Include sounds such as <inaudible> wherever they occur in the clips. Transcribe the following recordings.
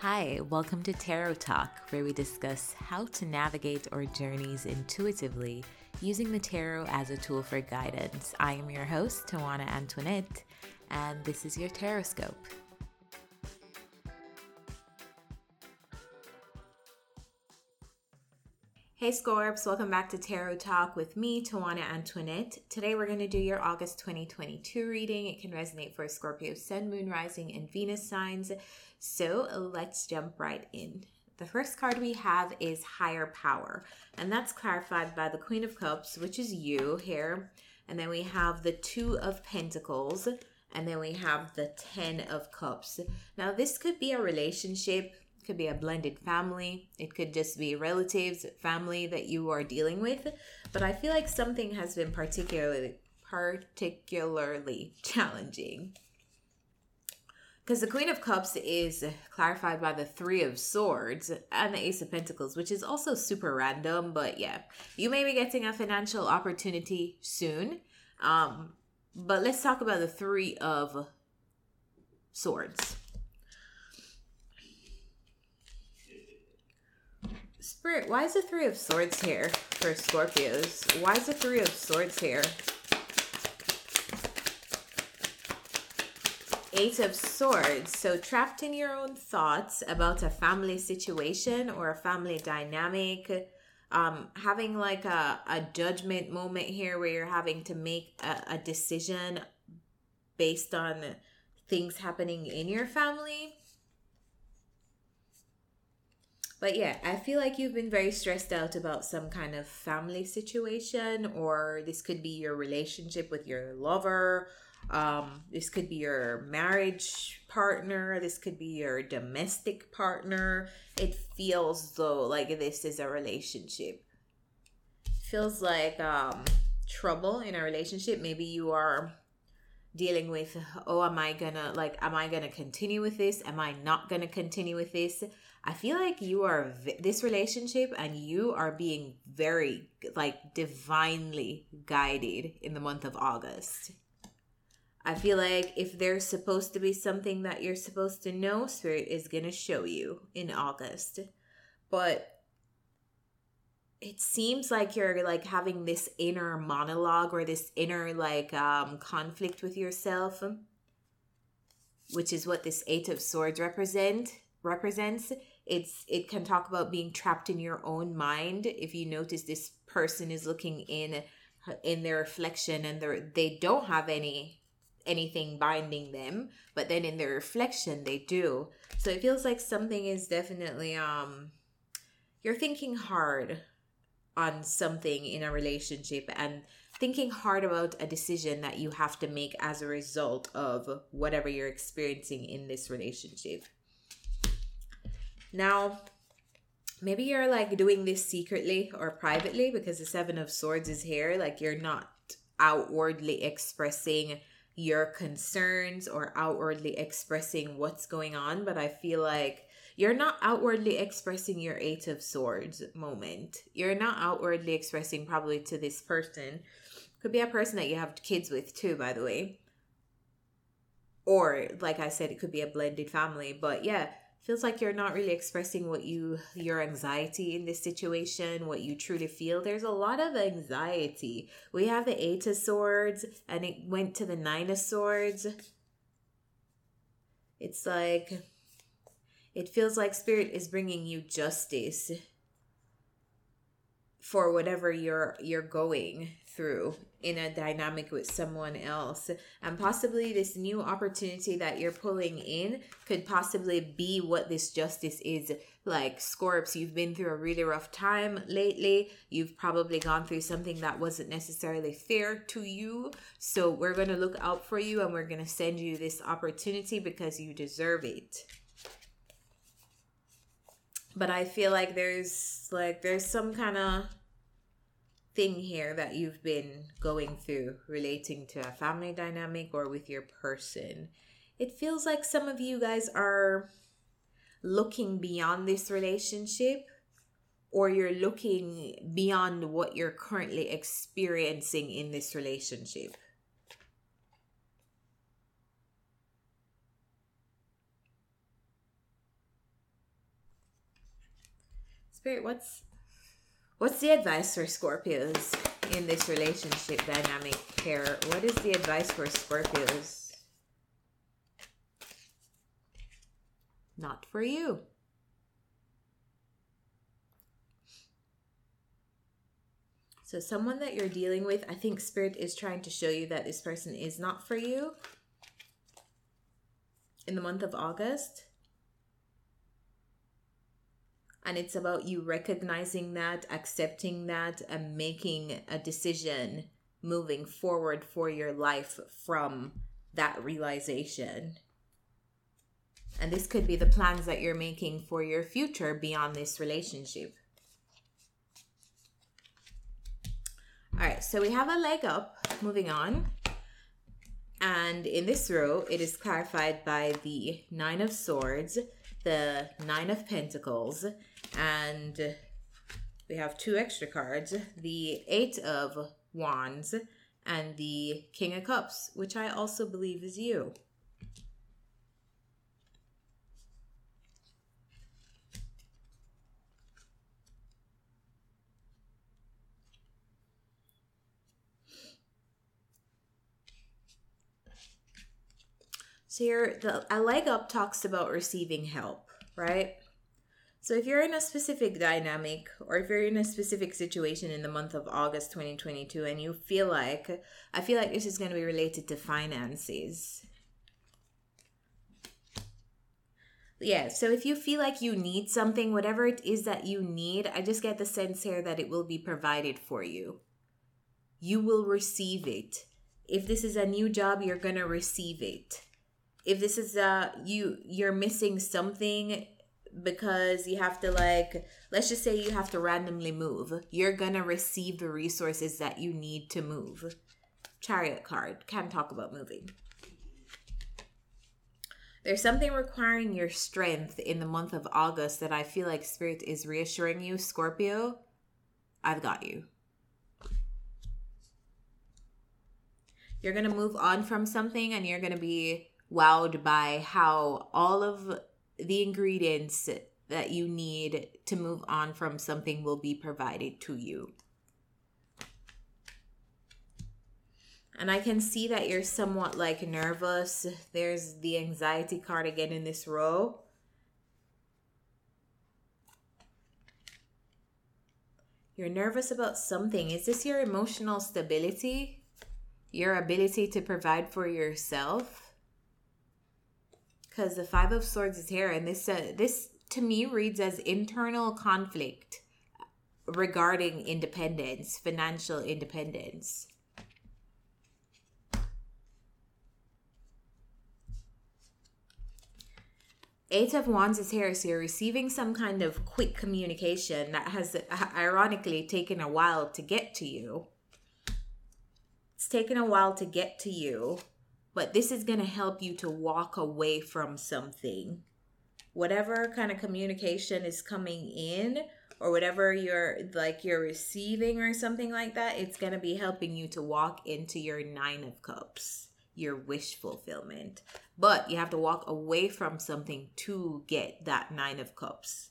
Hi, welcome to Tarot Talk, where we discuss how to navigate our journeys intuitively using the tarot as a tool for guidance. I am your host, Tawana Antoinette, and this is your Tarotscope. Hey Scorps, welcome back to Tarot Talk with me, Tawana Antoinette. Today we're going to do your August 2022 reading. It can resonate for Scorpio, Sun, Moon, Rising, and Venus signs. So let's jump right in. The first card we have is Higher Power, and that's clarified by the Queen of Cups, which is you here. And then we have the Two of Pentacles, and then we have the Ten of Cups. Now, this could be a relationship could be a blended family, it could just be relatives, family that you are dealing with. But I feel like something has been particularly particularly <laughs> challenging. Because the Queen of Cups is clarified by the Three of Swords and the Ace of Pentacles, which is also super random. But yeah, you may be getting a financial opportunity soon. Um, but let's talk about the Three of Swords. Spirit, why is the Three of Swords here for Scorpios? Why is the Three of Swords here? Eight of Swords. So, trapped in your own thoughts about a family situation or a family dynamic. Um, having like a, a judgment moment here where you're having to make a, a decision based on things happening in your family but yeah, I feel like you've been very stressed out about some kind of family situation, or this could be your relationship with your lover. Um, this could be your marriage partner. This could be your domestic partner. It feels though like this is a relationship. Feels like um, trouble in a relationship. Maybe you are dealing with oh am i gonna like am i gonna continue with this am i not gonna continue with this I feel like you are this relationship and you are being very like divinely guided in the month of August. I feel like if there's supposed to be something that you're supposed to know, Spirit is to show you in August. But it seems like you're like having this inner monologue or this inner like um conflict with yourself which is what this 8 of swords represent represents. It's it can talk about being trapped in your own mind. If you notice this person is looking in in their reflection and they they don't have any anything binding them but then in their reflection they do. So it feels like something is definitely um you're thinking hard on something in a relationship and thinking hard about a decision that you have to make as a result of whatever you're experiencing in this relationship now, maybe you're like doing this secretly or privately because the Seven of Swords is here. Like you're not outwardly expressing your concerns or outwardly expressing what's going on, but I feel like you're not outwardly expressing your Eight of Swords moment. You're not outwardly expressing probably to this person. Could be a person that you have kids with too, by the way. Or, like I said, it could be a blended family. But yeah, feels like you're not really expressing what you your anxiety in this situation what you truly feel there's a lot of anxiety we have the eight of swords and it went to the nine of swords it's like it feels like spirit is bringing you justice for whatever you're you're going through in a dynamic with someone else. And possibly this new opportunity that you're pulling in could possibly be what this justice is like. Scorps you've been through a really rough time lately. You've probably gone through something that wasn't necessarily fair to you. So we're going to look out for you and we're going to send you this opportunity because you deserve it but i feel like there's like there's some kind of thing here that you've been going through relating to a family dynamic or with your person. It feels like some of you guys are looking beyond this relationship or you're looking beyond what you're currently experiencing in this relationship. Spirit, what's what's the advice for Scorpios in this relationship dynamic here? What is the advice for Scorpios? Not for you. So, someone that you're dealing with, I think Spirit is trying to show you that this person is not for you in the month of August. And it's about you recognizing that, accepting that, and making a decision moving forward for your life from that realization. And this could be the plans that you're making for your future beyond this relationship. All right, so we have a leg up. Moving on. And in this row, it is clarified by the Nine of Swords, the Nine of Pentacles, and we have two extra cards the Eight of Wands and the King of Cups, which I also believe is you. So here, the a leg up talks about receiving help, right? So if you're in a specific dynamic or if you're in a specific situation in the month of August 2022 and you feel like I feel like this is going to be related to finances. Yeah, so if you feel like you need something, whatever it is that you need, I just get the sense here that it will be provided for you. You will receive it. If this is a new job, you're going to receive it if this is uh you you're missing something because you have to like let's just say you have to randomly move. You're gonna receive the resources that you need to move. Chariot card. Can't talk about moving. There's something requiring your strength in the month of august that i feel like spirit is reassuring you. Scorpio i've got you. You're gonna move on from something and you're gonna be wowed by how all of the ingredients that you need to move on from something will be provided to you. And I can see that you're somewhat like nervous. There's the anxiety card again in this row. You're nervous about something. Is this your emotional stability? Your ability to provide for yourself? Because the five of swords is here and this uh, this to me reads as internal conflict regarding independence financial independence Eight of Wands is here, so you're receiving some kind of quick communication that has ironically taken a while to get to you. It's taken a while to get to you but this is going to help you to walk away from something. Whatever kind of communication is coming in or whatever you're like you're receiving or something like that, it's going to be helping you to walk into your 9 of cups, your wish fulfillment. But you have to walk away from something to get that 9 of cups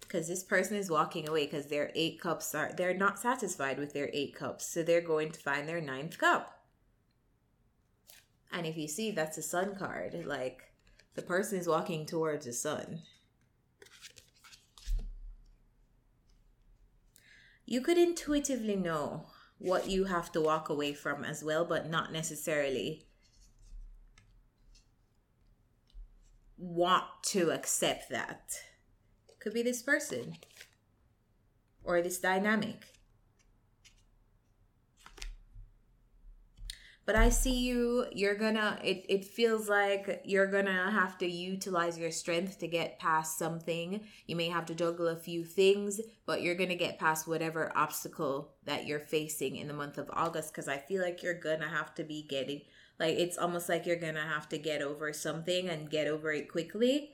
because this person is walking away because their eight cups are they're not satisfied with their eight cups so they're going to find their ninth cup and if you see, that's a sun card. Like the person is walking towards the sun. You could intuitively know what you have to walk away from as well, but not necessarily want to accept that. Could be this person or this dynamic. But i see you you're gonna it, it feels like you're gonna have to utilize your strength to get past something. You may have to juggle a few things but you're gonna get past whatever obstacle that you're facing in the month of august because i feel like you're gonna have to be getting like it's almost like you're gonna have to get over something and get over it quickly.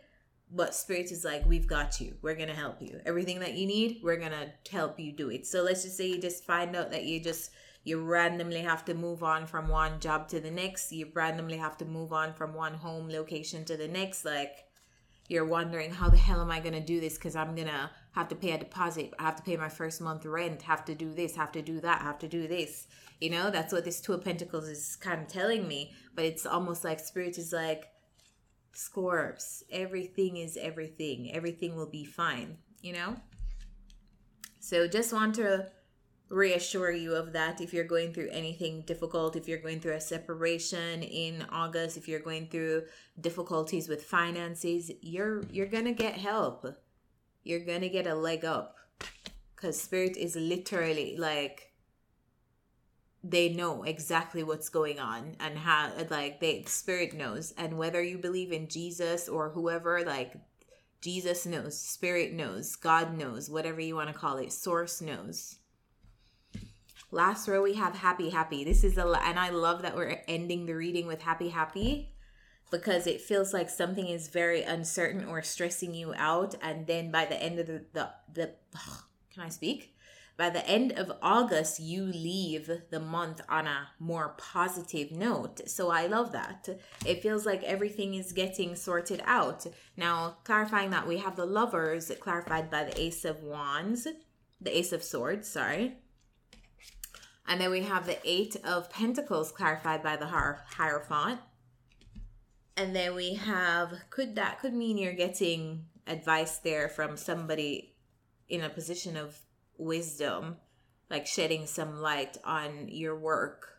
But spirit is like we've got you. We're gonna help you. Everything that you need we're gonna help you do it. So let's just say you just find out that you just you randomly have to move on from one job to the next you randomly have to move on from one home location to the next like you're wondering how the hell am I going to do this because I'm going to have to pay a deposit, I have to pay my first month rent, have to do this, have to do that, have to do this. You know, that's what this Two of Pentacles is kind of telling me. But it's almost like Spirit is like, Scorps, everything is everything. Everything will be fine, you know? So just want to reassure you of that if you're going through anything difficult, if you're going through a separation in August, if you're going through difficulties with finances, you're you're going to get help. You're going to get a leg up. Cuz spirit is literally like they know exactly what's going on and how like they spirit knows. And whether you believe in Jesus or whoever like Jesus knows, spirit knows, God knows, whatever you want to call it, source knows Last row we have happy happy. This is a and I love that we're ending the reading with happy happy because it feels like something is very uncertain or stressing you out and then by the end of the the, the <sighs> can I speak? By the end of August, you leave the month on a more positive note. So I love that. It feels like everything is getting sorted out. Now, clarifying that we have the lovers clarified by the Ace of Wands, the Ace of Swords, sorry and then we have the Eight of Pentacles clarified by the Hierophant. And then we have could that could mean you're getting advice there from somebody in a position of wisdom, like shedding some light on your work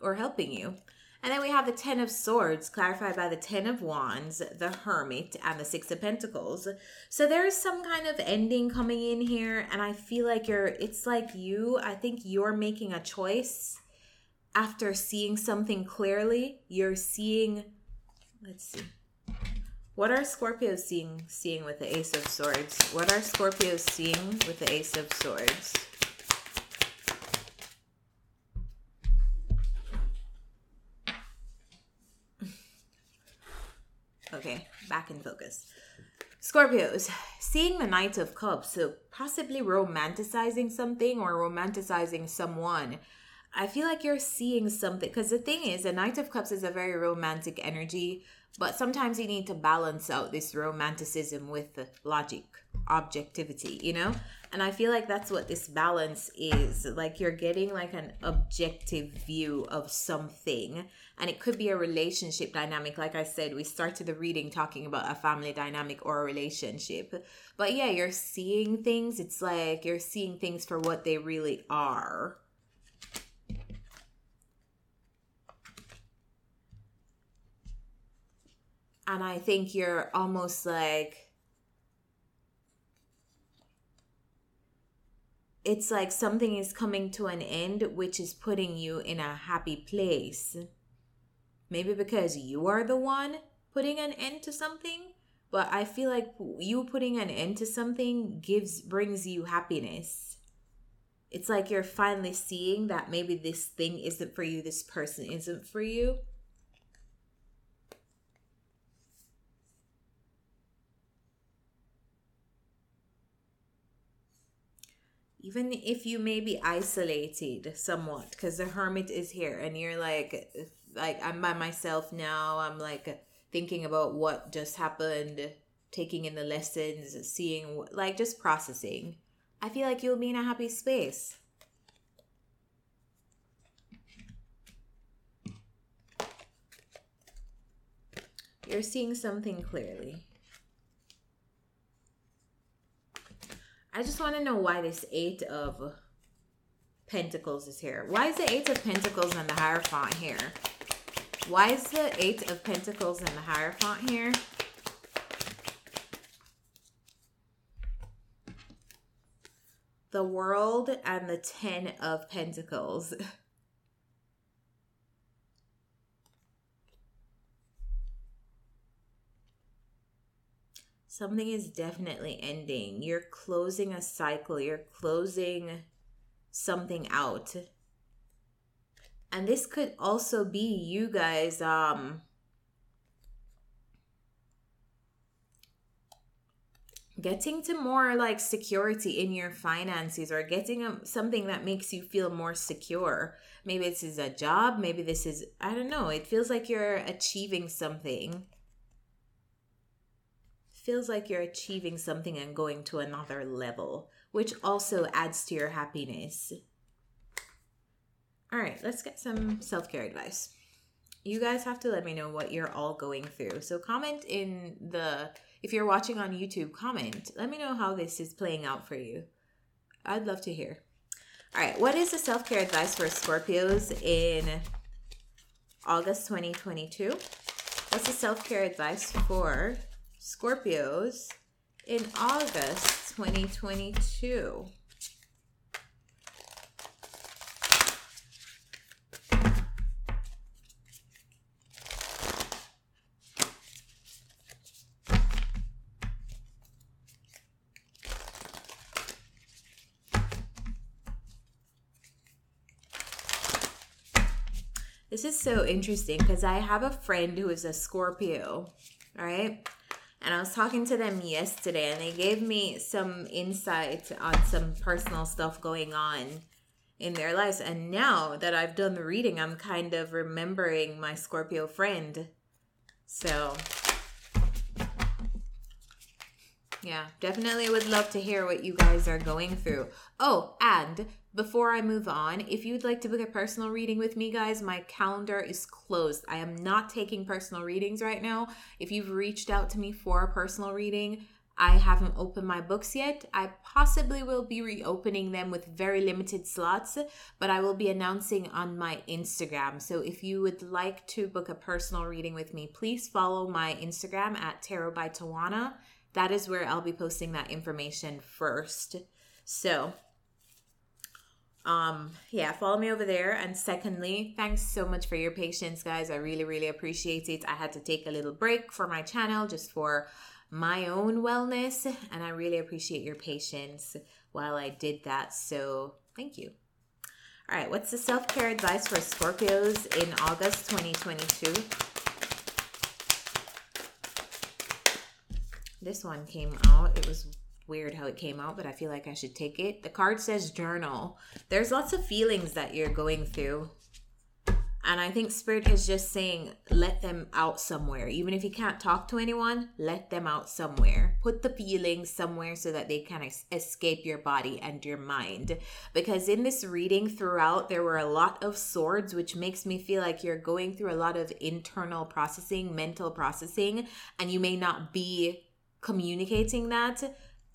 or helping you. And then we have the Ten of Swords, clarified by the Ten of Wands, the Hermit, and the Six of Pentacles. So there's some kind of ending coming in here, and I feel like you're, it's like you, I think you're making a choice after seeing something clearly. You're seeing, let's see. What are Scorpios seeing seeing with the Ace of Swords? What are Scorpios seeing with the Ace of Swords? Back in focus. Scorpios, seeing the Knight of Cups, so possibly romanticizing something or romanticizing someone. I feel like you're seeing something because the thing is, the Knight of Cups is a very romantic energy, but sometimes you need to balance out this romanticism with logic, objectivity, you know? And I feel like that's what this balance is. Like you're getting like an objective view of something and it could be a relationship dynamic like i said we started the reading talking about a family dynamic or a relationship but yeah you're seeing things it's like you're seeing things for what they really are and i think you're almost like it's like something is coming to an end which is putting you in a happy place Maybe because you are the one putting an end to something, but I feel like you putting an end to something gives brings you happiness. It's like you're finally seeing that maybe this thing isn't for you, this person isn't for you. Even if you may be isolated somewhat because the hermit is here and you're like like I'm by myself now. I'm like thinking about what just happened, taking in the lessons, seeing like just processing. I feel like you'll be in a happy space. You're seeing something clearly. I just want to know why this Eight of Pentacles is here. Why is the Eight of Pentacles and the Hierophant here? Why is the Eight of Pentacles and the Hierophant here? The World and the Ten of Pentacles. <laughs> Something is definitely ending. You're closing a cycle. You're closing something out. And this could also be you guys um getting to more like security in your finances or getting a, something that makes you feel more secure. Maybe this is a job. Maybe this is i don't know. It feels like you're achieving something feels like you're achieving something and going to another level, which also adds to your happiness. All right, let's get some self care advice. You guys have to let me know what you're all going through. So, comment in the, if you're watching on YouTube, comment. Let me know how this is playing out for you. I'd love to hear. All right, what is the self care advice for Scorpios in August 2022? What's the self care advice for Scorpios in August 2022? This is so interesting because I have a friend who is a Scorpio, right? And I was talking to them yesterday and they gave me some insight on some personal stuff going on in their lives. And now that I've done the reading, I'm kind of remembering my Scorpio friend. So, yeah, definitely would love to hear what you guys are going through. Oh, and before I move on, if you'd like to book a personal reading with me, guys, my calendar is closed. I am not taking personal readings right now. If you've reached out to me for a personal reading, I haven't opened my books yet. I possibly will be reopening them with very limited slots, but I will be announcing on my Instagram. So if you would like to book a personal reading with me, please follow my Instagram at Tarot by Tawana. That is where I'll be posting that information first. So um yeah follow me over there. And secondly thanks so much for your patience guys. I really really appreciate it. I had to take a little break for my channel just for my own wellness and i really appreciate your patience while i did that. So thank you. All right what's the self-care advice for scorpios in august 2022 this one came out. It was weird how it came out, but I feel like I should take it. The card says journal. There's lots of feelings that you're going through. And I think Spirit is just saying, let them out somewhere. Even if you can't talk to anyone, let them out somewhere. Put the feelings somewhere so that they can es- escape your body and your mind. Because in this reading throughout, there were a lot of swords, which makes me feel like you're going through a lot of internal processing, mental processing, and you may not be communicating that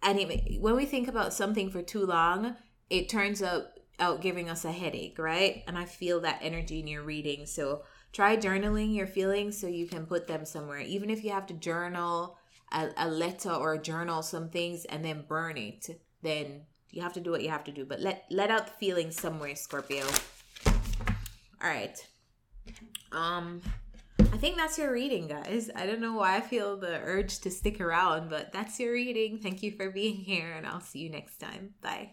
it, when we think about something for too long, it turns out out giving us a headache, right? And I feel that energy in your reading. So try journaling your feelings so you can put them somewhere. Even if you have to journal a, a letter or journal some things and then burn it, then you have to do what you have to do. But let let out the feelings somewhere, Scorpio. All right. Um I think that's your reading, guys. I don't know why I feel the urge to stick around, but that's your reading. Thank you for being here, and I'll see you next time. Bye.